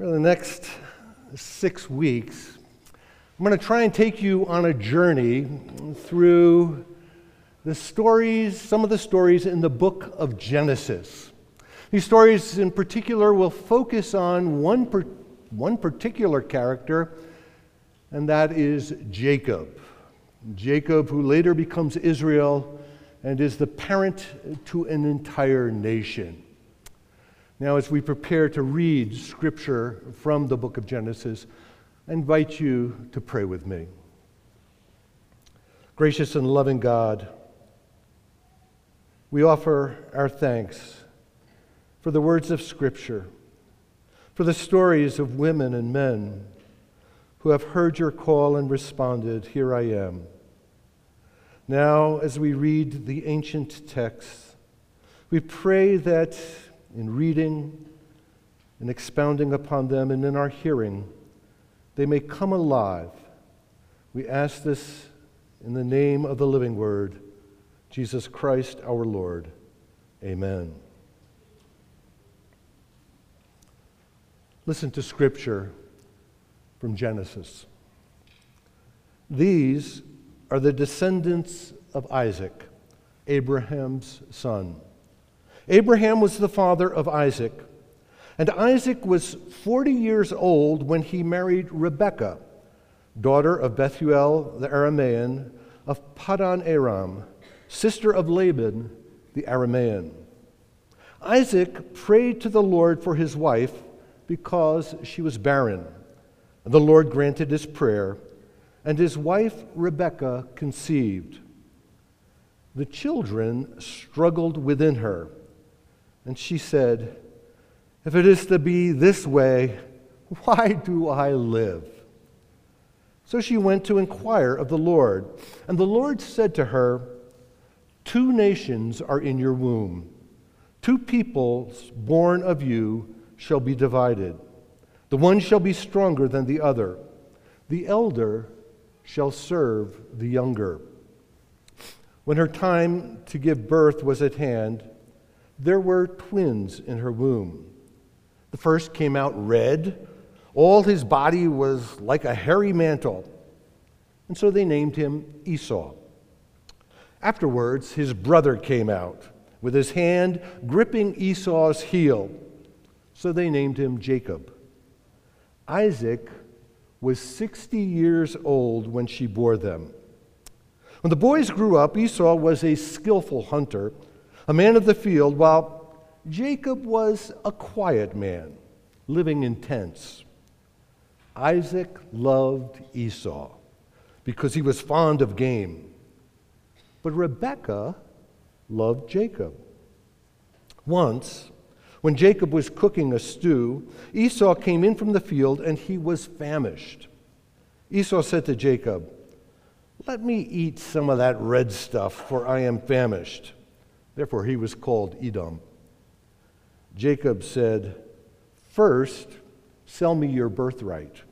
For the next six weeks, I'm going to try and take you on a journey through the stories, some of the stories in the book of Genesis. These stories, in particular, will focus on one, per, one particular character, and that is Jacob. Jacob, who later becomes Israel and is the parent to an entire nation. Now, as we prepare to read scripture from the book of Genesis, I invite you to pray with me. Gracious and loving God, we offer our thanks for the words of Scripture, for the stories of women and men who have heard your call and responded, Here I am. Now, as we read the ancient texts, we pray that in reading and expounding upon them and in our hearing, they may come alive. We ask this in the name of the living Word, Jesus Christ our Lord. Amen. Listen to Scripture from Genesis. These are the descendants of Isaac, Abraham's son. Abraham was the father of Isaac, and Isaac was 40 years old when he married Rebekah, daughter of Bethuel the Aramean of Padan Aram, sister of Laban the Aramean. Isaac prayed to the Lord for his wife because she was barren. And the Lord granted his prayer, and his wife Rebekah conceived. The children struggled within her, and she said, If it is to be this way, why do I live? So she went to inquire of the Lord, and the Lord said to her, Two nations are in your womb, two peoples born of you shall be divided. The one shall be stronger than the other. The elder shall serve the younger. When her time to give birth was at hand, there were twins in her womb. The first came out red. All his body was like a hairy mantle. And so they named him Esau. Afterwards, his brother came out with his hand gripping Esau's heel. So they named him Jacob. Isaac was 60 years old when she bore them. When the boys grew up, Esau was a skillful hunter, a man of the field, while Jacob was a quiet man, living in tents. Isaac loved Esau because he was fond of game, but Rebekah loved Jacob. Once, when Jacob was cooking a stew, Esau came in from the field and he was famished. Esau said to Jacob, Let me eat some of that red stuff, for I am famished. Therefore, he was called Edom. Jacob said, First, sell me your birthright.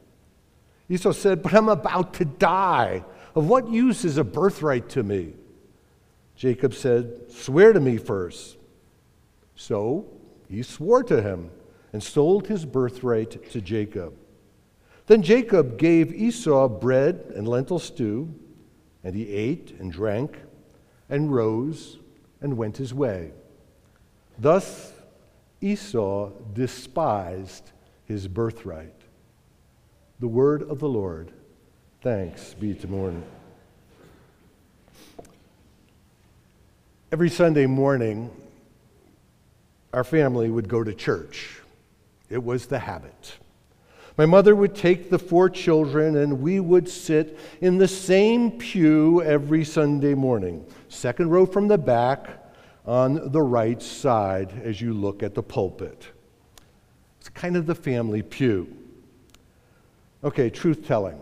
Esau said, But I'm about to die. Of what use is a birthright to me? Jacob said, Swear to me first. So he swore to him and sold his birthright to Jacob. Then Jacob gave Esau bread and lentil stew, and he ate and drank and rose and went his way. Thus Esau despised his birthright. The word of the Lord. Thanks be to morning. Every Sunday morning, our family would go to church. It was the habit. My mother would take the four children, and we would sit in the same pew every Sunday morning, second row from the back on the right side as you look at the pulpit. It's kind of the family pew. Okay, truth telling.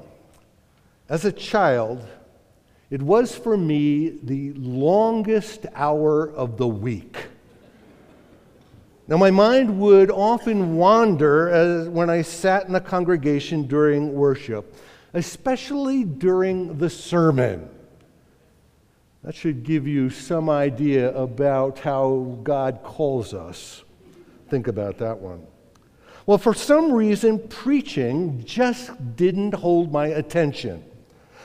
As a child, it was for me the longest hour of the week. Now, my mind would often wander as when I sat in the congregation during worship, especially during the sermon. That should give you some idea about how God calls us. Think about that one. Well, for some reason, preaching just didn't hold my attention.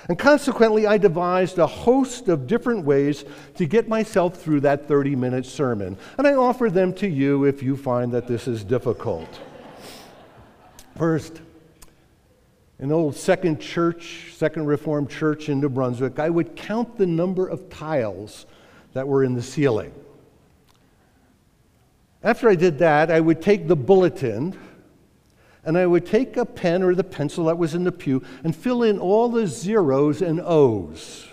And consequently, I devised a host of different ways to get myself through that 30 minute sermon. And I offer them to you if you find that this is difficult. First, an old second church, second Reformed church in New Brunswick, I would count the number of tiles that were in the ceiling. After I did that, I would take the bulletin and I would take a pen or the pencil that was in the pew and fill in all the zeros and O's.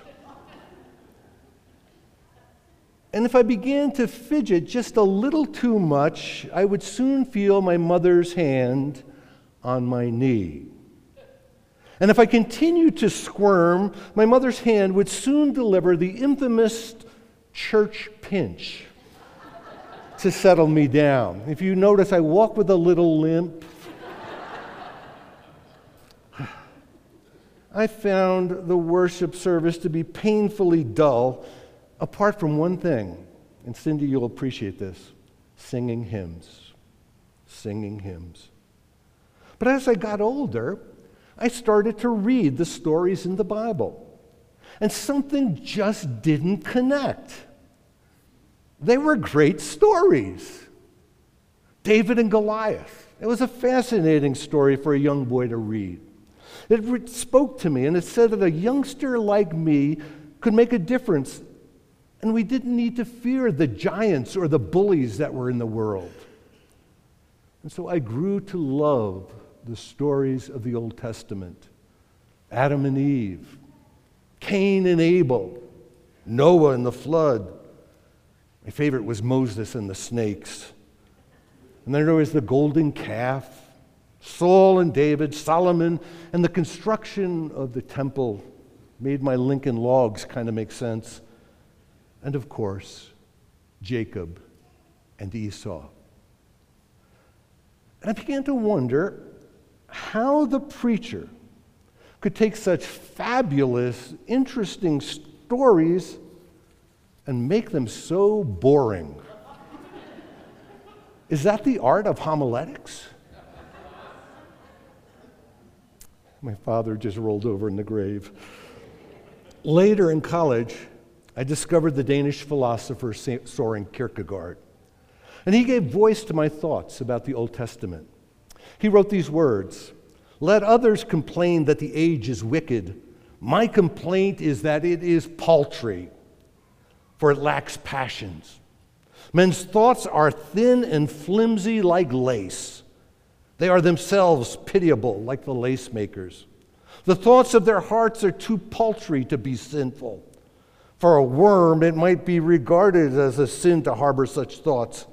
And if I began to fidget just a little too much, I would soon feel my mother's hand on my knee. And if I continued to squirm, my mother's hand would soon deliver the infamous church pinch to settle me down. If you notice, I walk with a little limp. I found the worship service to be painfully dull, apart from one thing. And Cindy, you'll appreciate this singing hymns. Singing hymns. But as I got older, I started to read the stories in the Bible. And something just didn't connect. They were great stories. David and Goliath. It was a fascinating story for a young boy to read. It spoke to me and it said that a youngster like me could make a difference and we didn't need to fear the giants or the bullies that were in the world. And so I grew to love the stories of the Old Testament Adam and Eve, Cain and Abel, Noah and the flood. My favorite was Moses and the snakes. And then there was the golden calf Saul and David, Solomon, and the construction of the temple made my Lincoln logs kind of make sense. And of course, Jacob and Esau. And I began to wonder how the preacher could take such fabulous, interesting stories and make them so boring. Is that the art of homiletics? My father just rolled over in the grave. Later in college, I discovered the Danish philosopher Soren Kierkegaard. And he gave voice to my thoughts about the Old Testament. He wrote these words Let others complain that the age is wicked. My complaint is that it is paltry, for it lacks passions. Men's thoughts are thin and flimsy like lace. They are themselves pitiable, like the lace makers. The thoughts of their hearts are too paltry to be sinful. For a worm, it might be regarded as a sin to harbor such thoughts,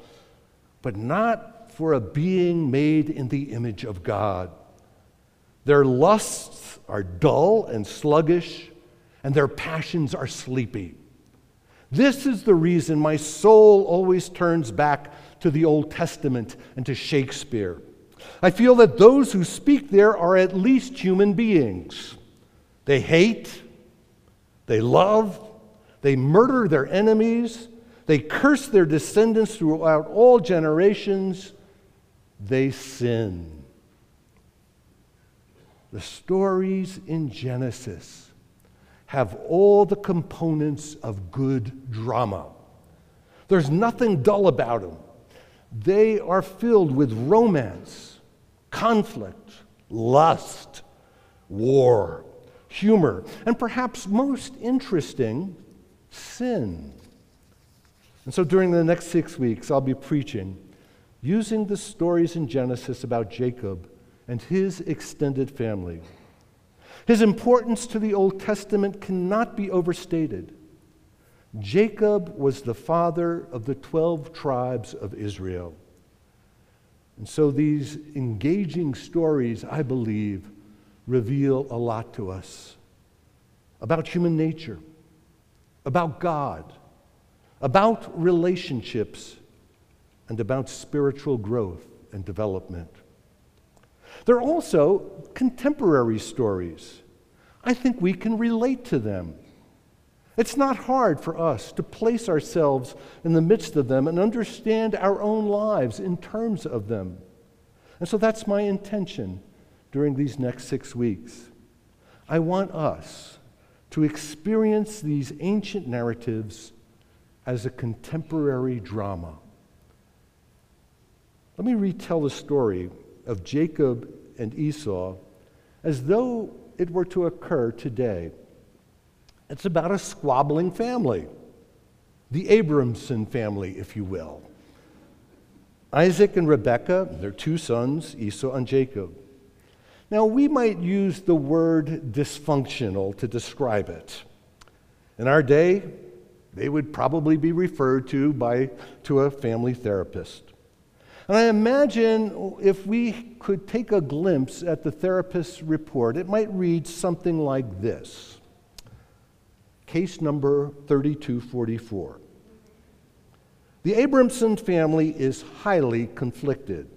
but not for a being made in the image of God. Their lusts are dull and sluggish, and their passions are sleepy. This is the reason my soul always turns back to the Old Testament and to Shakespeare. I feel that those who speak there are at least human beings. They hate, they love, they murder their enemies, they curse their descendants throughout all generations, they sin. The stories in Genesis have all the components of good drama. There's nothing dull about them. They are filled with romance conflict, lust, war, humor, and perhaps most interesting, sin. And so during the next six weeks, I'll be preaching using the stories in Genesis about Jacob and his extended family. His importance to the Old Testament cannot be overstated. Jacob was the father of the 12 tribes of Israel. And so these engaging stories, I believe, reveal a lot to us about human nature, about God, about relationships, and about spiritual growth and development. They're also contemporary stories. I think we can relate to them. It's not hard for us to place ourselves in the midst of them and understand our own lives in terms of them. And so that's my intention during these next six weeks. I want us to experience these ancient narratives as a contemporary drama. Let me retell the story of Jacob and Esau as though it were to occur today. It's about a squabbling family, the Abramson family, if you will. Isaac and Rebekah, their two sons, Esau and Jacob. Now, we might use the word dysfunctional to describe it. In our day, they would probably be referred to by to a family therapist. And I imagine if we could take a glimpse at the therapist's report, it might read something like this Case number 3244. The Abramson family is highly conflicted.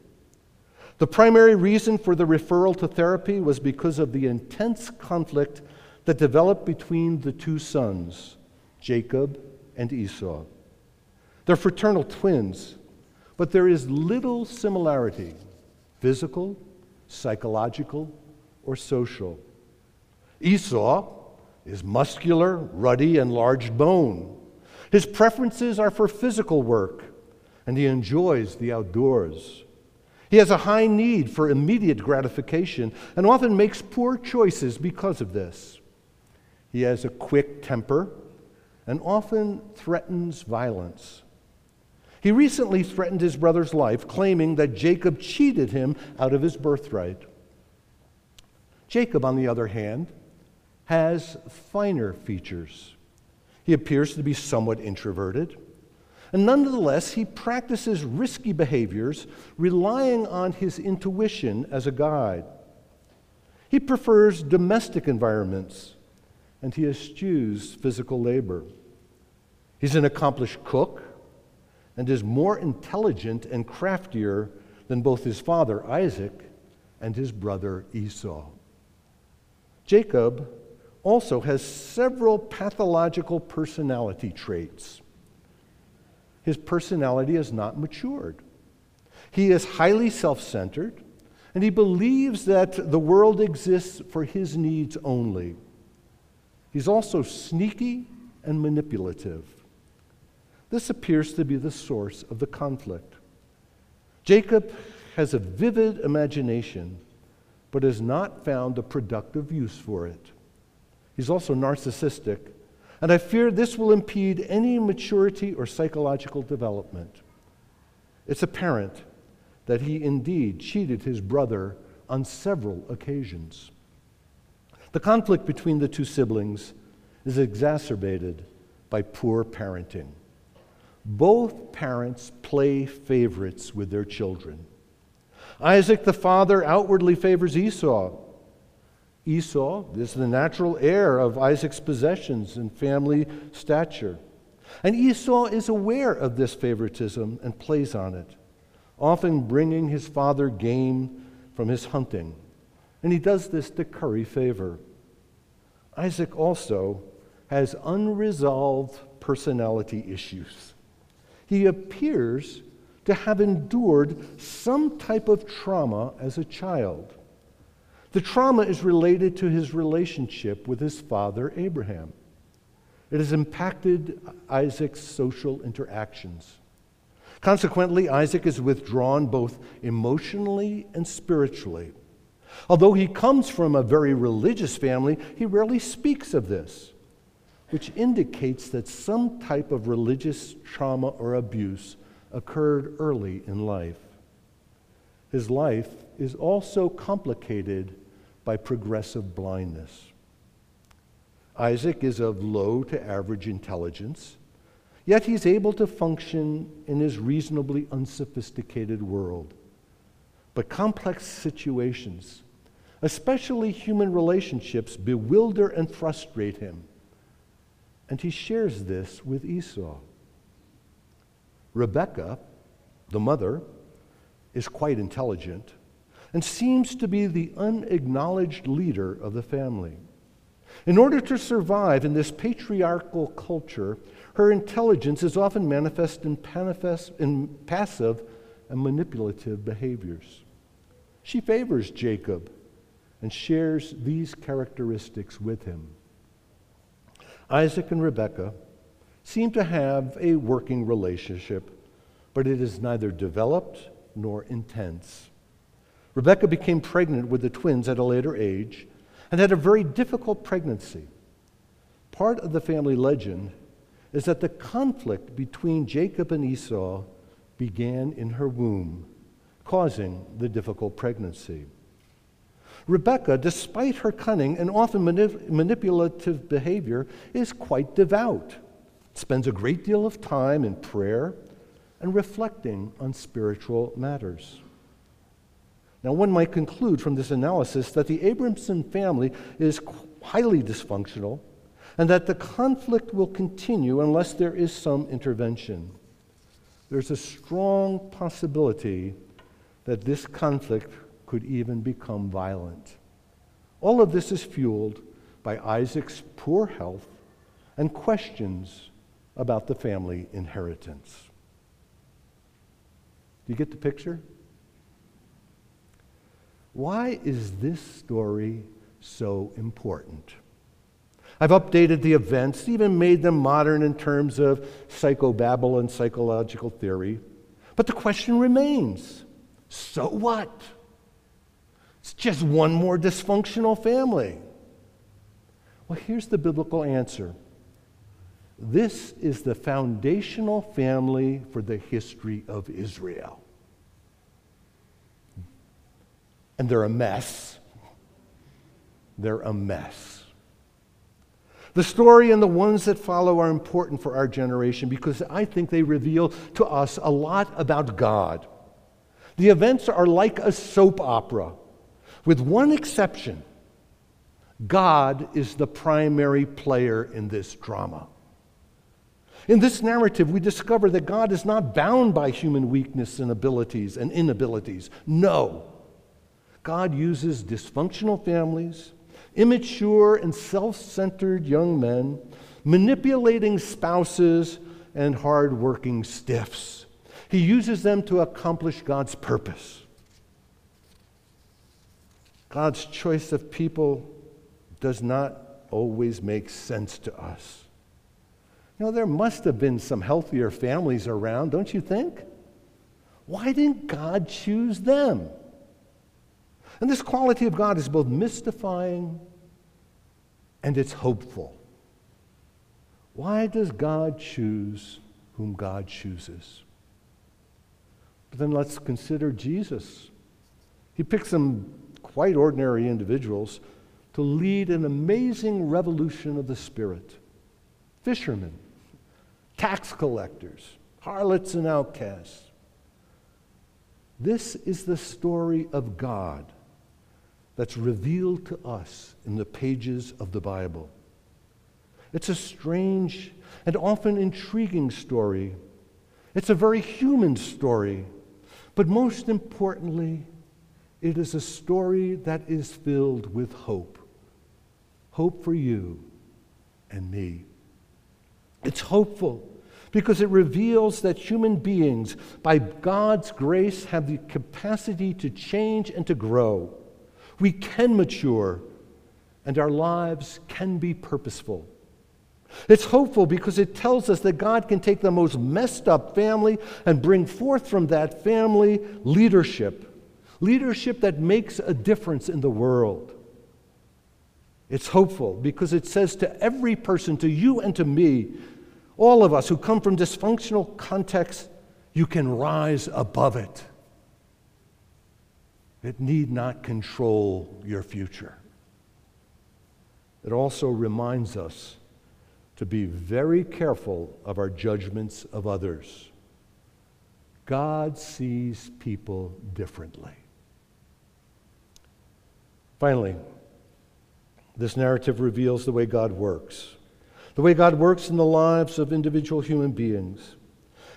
The primary reason for the referral to therapy was because of the intense conflict that developed between the two sons, Jacob and Esau. They're fraternal twins, but there is little similarity physical, psychological, or social. Esau is muscular, ruddy, and large bone. His preferences are for physical work, and he enjoys the outdoors. He has a high need for immediate gratification and often makes poor choices because of this. He has a quick temper and often threatens violence. He recently threatened his brother's life, claiming that Jacob cheated him out of his birthright. Jacob, on the other hand, has finer features. He appears to be somewhat introverted. And nonetheless, he practices risky behaviors, relying on his intuition as a guide. He prefers domestic environments, and he eschews physical labor. He's an accomplished cook and is more intelligent and craftier than both his father Isaac and his brother Esau. Jacob also has several pathological personality traits his personality has not matured. He is highly self centered, and he believes that the world exists for his needs only. He's also sneaky and manipulative. This appears to be the source of the conflict. Jacob has a vivid imagination, but has not found a productive use for it. He's also narcissistic and I fear this will impede any maturity or psychological development. It's apparent that he indeed cheated his brother on several occasions. The conflict between the two siblings is exacerbated by poor parenting. Both parents play favorites with their children. Isaac the father outwardly favors Esau, Esau is the natural heir of Isaac's possessions and family stature. And Esau is aware of this favoritism and plays on it, often bringing his father game from his hunting. And he does this to curry favor. Isaac also has unresolved personality issues. He appears to have endured some type of trauma as a child. The trauma is related to his relationship with his father, Abraham. It has impacted Isaac's social interactions. Consequently, Isaac is withdrawn both emotionally and spiritually. Although he comes from a very religious family, he rarely speaks of this, which indicates that some type of religious trauma or abuse occurred early in life. His life is also complicated by progressive blindness. Isaac is of low to average intelligence, yet he's able to function in his reasonably unsophisticated world. But complex situations, especially human relationships, bewilder and frustrate him. And he shares this with Esau. Rebecca, the mother, is quite intelligent and seems to be the unacknowledged leader of the family. In order to survive in this patriarchal culture, her intelligence is often manifest in, panifest in passive and manipulative behaviors. she favors Jacob and shares these characteristics with him. Isaac and Rebekah seem to have a working relationship, but it is neither developed nor intense. Rebekah became pregnant with the twins at a later age and had a very difficult pregnancy. Part of the family legend is that the conflict between Jacob and Esau began in her womb, causing the difficult pregnancy. Rebecca, despite her cunning and often manip- manipulative behavior, is quite devout, spends a great deal of time in prayer and reflecting on spiritual matters. Now, one might conclude from this analysis that the Abramson family is highly dysfunctional and that the conflict will continue unless there is some intervention. There's a strong possibility that this conflict could even become violent. All of this is fueled by Isaac's poor health and questions about the family inheritance. Do you get the picture? Why is this story so important? I've updated the events, even made them modern in terms of psychobabble and psychological theory. But the question remains so what? It's just one more dysfunctional family. Well, here's the biblical answer this is the foundational family for the history of Israel. And they're a mess. They're a mess. The story and the ones that follow are important for our generation because I think they reveal to us a lot about God. The events are like a soap opera, with one exception God is the primary player in this drama. In this narrative, we discover that God is not bound by human weakness and abilities and inabilities. No. God uses dysfunctional families immature and self centered young men, manipulating spouses, and hard-working stiffs. He uses them to accomplish God's purpose. God's choice of people does not always make sense to us. You know, there must have been some healthier families around, don't you think? Why didn't God choose them? And this quality of God is both mystifying and it's hopeful. Why does God choose whom God chooses? But then let's consider Jesus. He picks some quite ordinary individuals to lead an amazing revolution of the Spirit fishermen, tax collectors, harlots, and outcasts. This is the story of God that's revealed to us in the pages of the Bible. It's a strange and often intriguing story. It's a very human story. But most importantly, it is a story that is filled with hope. Hope for you and me. It's hopeful because it reveals that human beings, by God's grace, have the capacity to change and to grow. We can mature, and our lives can be purposeful. It's hopeful because it tells us that God can take the most messed up family and bring forth from that family leadership, leadership that makes a difference in the world. It's hopeful because it says to every person, to you and to me, all of us who come from dysfunctional contexts, you can rise above it. It need not control your future. It also reminds us to be very careful of our judgments of others. God sees people differently. Finally, this narrative reveals the way God works, the way God works in the lives of individual human beings.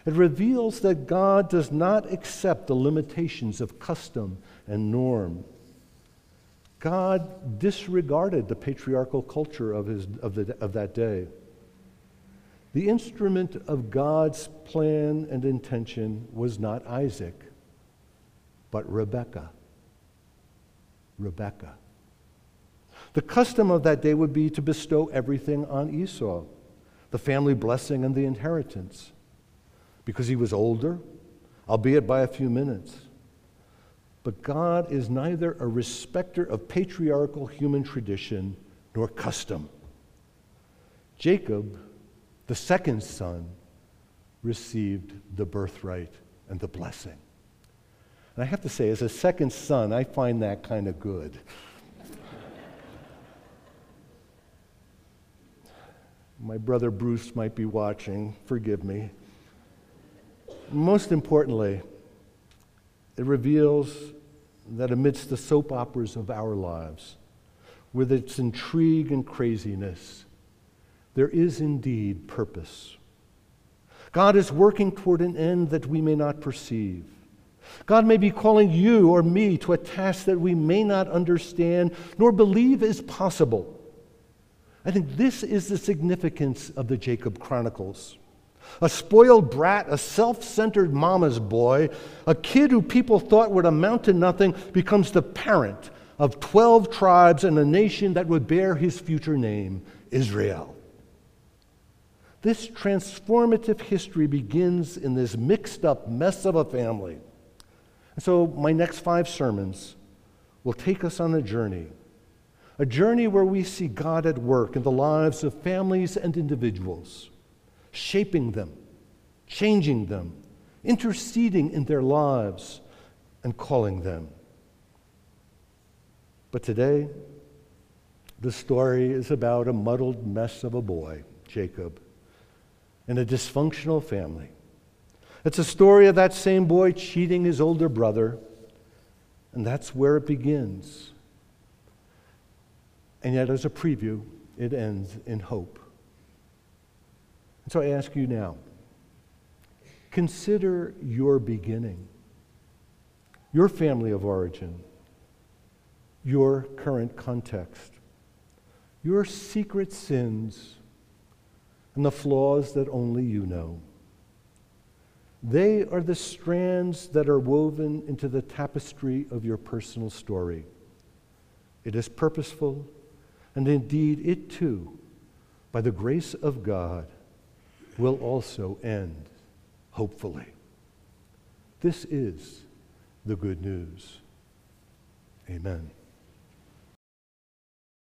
It reveals that God does not accept the limitations of custom and norm. God disregarded the patriarchal culture of, his, of, the, of that day. The instrument of God's plan and intention was not Isaac, but Rebekah. Rebekah. The custom of that day would be to bestow everything on Esau the family blessing and the inheritance because he was older, albeit by a few minutes. But God is neither a respecter of patriarchal human tradition nor custom. Jacob, the second son, received the birthright and the blessing. And I have to say, as a second son, I find that kind of good. My brother Bruce might be watching, forgive me. Most importantly, it reveals that amidst the soap operas of our lives, with its intrigue and craziness, there is indeed purpose. God is working toward an end that we may not perceive. God may be calling you or me to a task that we may not understand nor believe is possible. I think this is the significance of the Jacob Chronicles. A spoiled brat, a self centered mama's boy, a kid who people thought would amount to nothing, becomes the parent of 12 tribes and a nation that would bear his future name, Israel. This transformative history begins in this mixed up mess of a family. And so, my next five sermons will take us on a journey a journey where we see God at work in the lives of families and individuals, shaping them, changing them, interceding in their lives, and calling them. But today, the story is about a muddled mess of a boy, Jacob, and a dysfunctional family. It's a story of that same boy cheating his older brother, and that's where it begins. And yet, as a preview, it ends in hope. And so I ask you now consider your beginning, your family of origin, your current context, your secret sins, and the flaws that only you know. They are the strands that are woven into the tapestry of your personal story. It is purposeful and indeed, it too, by the grace of God, will also end, hopefully. This is the good news. Amen.